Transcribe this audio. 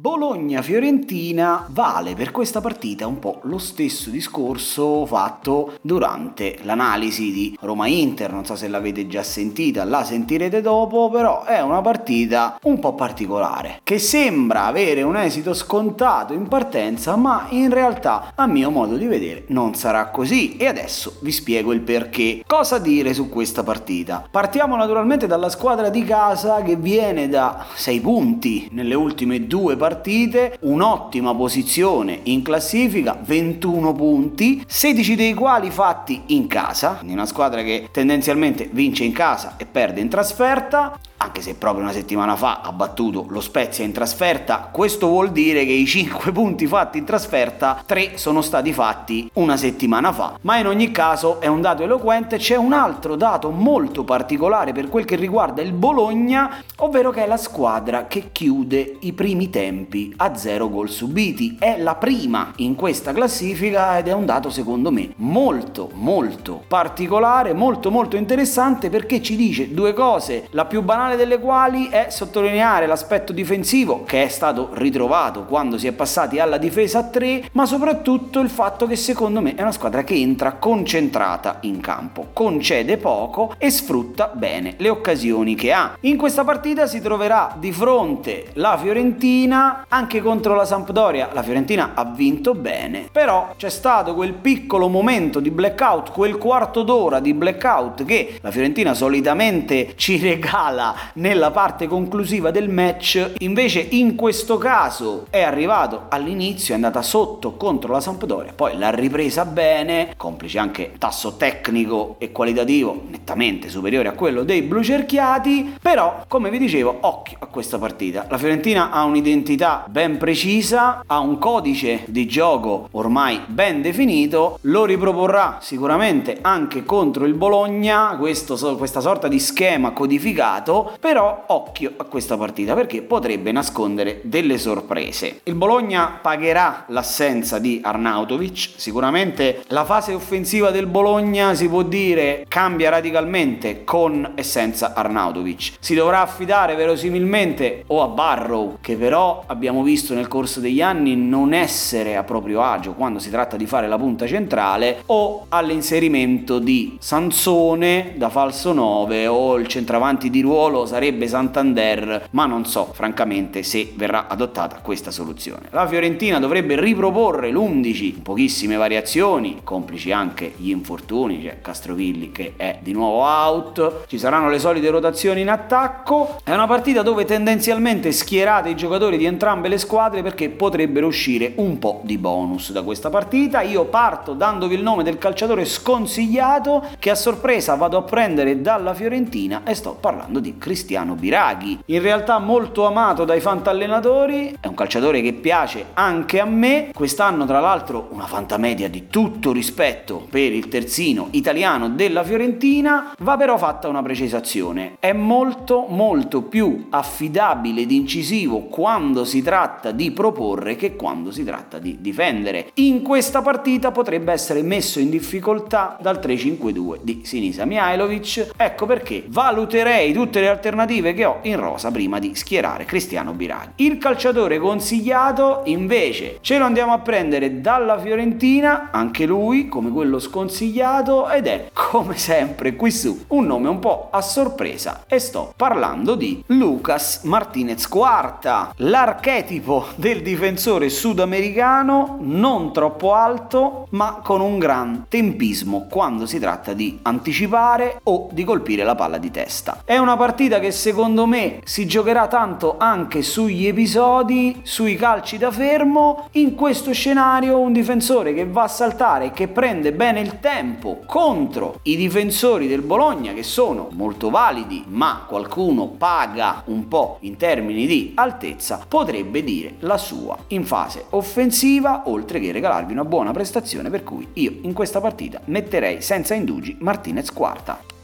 Bologna-Fiorentina vale per questa partita un po' lo stesso discorso fatto durante l'analisi di Roma-Inter, non so se l'avete già sentita, la sentirete dopo, però è una partita un po' particolare, che sembra avere un esito scontato in partenza, ma in realtà a mio modo di vedere non sarà così e adesso vi spiego il perché. Cosa dire su questa partita? Partiamo naturalmente dalla squadra di casa che viene da 6 punti nelle ultime due partite partite, un'ottima posizione in classifica, 21 punti, 16 dei quali fatti in casa, quindi una squadra che tendenzialmente vince in casa e perde in trasferta, anche se proprio una settimana fa ha battuto lo Spezia in trasferta, questo vuol dire che i 5 punti fatti in trasferta, 3 sono stati fatti una settimana fa. Ma in ogni caso è un dato eloquente, c'è un altro dato molto particolare per quel che riguarda il Bologna, ovvero che è la squadra che chiude i primi tempi a 0 gol subiti. È la prima in questa classifica ed è un dato secondo me molto molto particolare, molto molto interessante perché ci dice due cose. La più banale principale delle quali è sottolineare l'aspetto difensivo che è stato ritrovato quando si è passati alla difesa a 3, ma soprattutto il fatto che secondo me è una squadra che entra concentrata in campo, concede poco e sfrutta bene le occasioni che ha. In questa partita si troverà di fronte la Fiorentina anche contro la Sampdoria. La Fiorentina ha vinto bene, però c'è stato quel piccolo momento di blackout, quel quarto d'ora di blackout che la Fiorentina solitamente ci regala nella parte conclusiva del match, invece in questo caso è arrivato all'inizio, è andata sotto contro la Sampdoria, poi l'ha ripresa bene, complice anche tasso tecnico e qualitativo nettamente superiore a quello dei blu cerchiati, però come vi dicevo, occhio a questa partita. La Fiorentina ha un'identità ben precisa, ha un codice di gioco ormai ben definito, lo riproporrà sicuramente anche contro il Bologna, questo, questa sorta di schema codificato però occhio a questa partita perché potrebbe nascondere delle sorprese. Il Bologna pagherà l'assenza di Arnautovic, sicuramente la fase offensiva del Bologna si può dire cambia radicalmente con e senza Arnautovic. Si dovrà affidare verosimilmente o a Barrow, che però abbiamo visto nel corso degli anni non essere a proprio agio quando si tratta di fare la punta centrale, o all'inserimento di Sansone da falso 9 o il centravanti di ruolo sarebbe Santander, ma non so francamente se verrà adottata questa soluzione. La Fiorentina dovrebbe riproporre l'11, pochissime variazioni, complici anche gli infortuni, c'è Castrovilli che è di nuovo out, ci saranno le solite rotazioni in attacco, è una partita dove tendenzialmente schierate i giocatori di entrambe le squadre perché potrebbero uscire un po' di bonus da questa partita. Io parto dandovi il nome del calciatore sconsigliato che a sorpresa vado a prendere dalla Fiorentina e sto parlando di Cristiano Biraghi. In realtà molto amato dai fantallenatori, è un calciatore che piace anche a me. Quest'anno tra l'altro una fantamedia di tutto rispetto per il terzino italiano della Fiorentina, va però fatta una precisazione. È molto molto più affidabile ed incisivo quando si tratta di proporre che quando si tratta di difendere. In questa partita potrebbe essere messo in difficoltà dal 3-5-2 di Sinisa Mihailovic. Ecco perché valuterei tutte le alternative che ho in rosa prima di schierare Cristiano Biraghi. Il calciatore consigliato invece ce lo andiamo a prendere dalla Fiorentina, anche lui come quello sconsigliato ed è come sempre qui su un nome un po' a sorpresa e sto parlando di Lucas Martinez Quarta, l'archetipo del difensore sudamericano non troppo alto ma con un gran tempismo quando si tratta di anticipare o di colpire la palla di testa. È una partita partita che secondo me si giocherà tanto anche sugli episodi, sui calci da fermo. In questo scenario un difensore che va a saltare e che prende bene il tempo contro i difensori del Bologna che sono molto validi, ma qualcuno paga un po' in termini di altezza, potrebbe dire la sua in fase offensiva, oltre che regalarvi una buona prestazione, per cui io in questa partita metterei senza indugi Martinez quarta.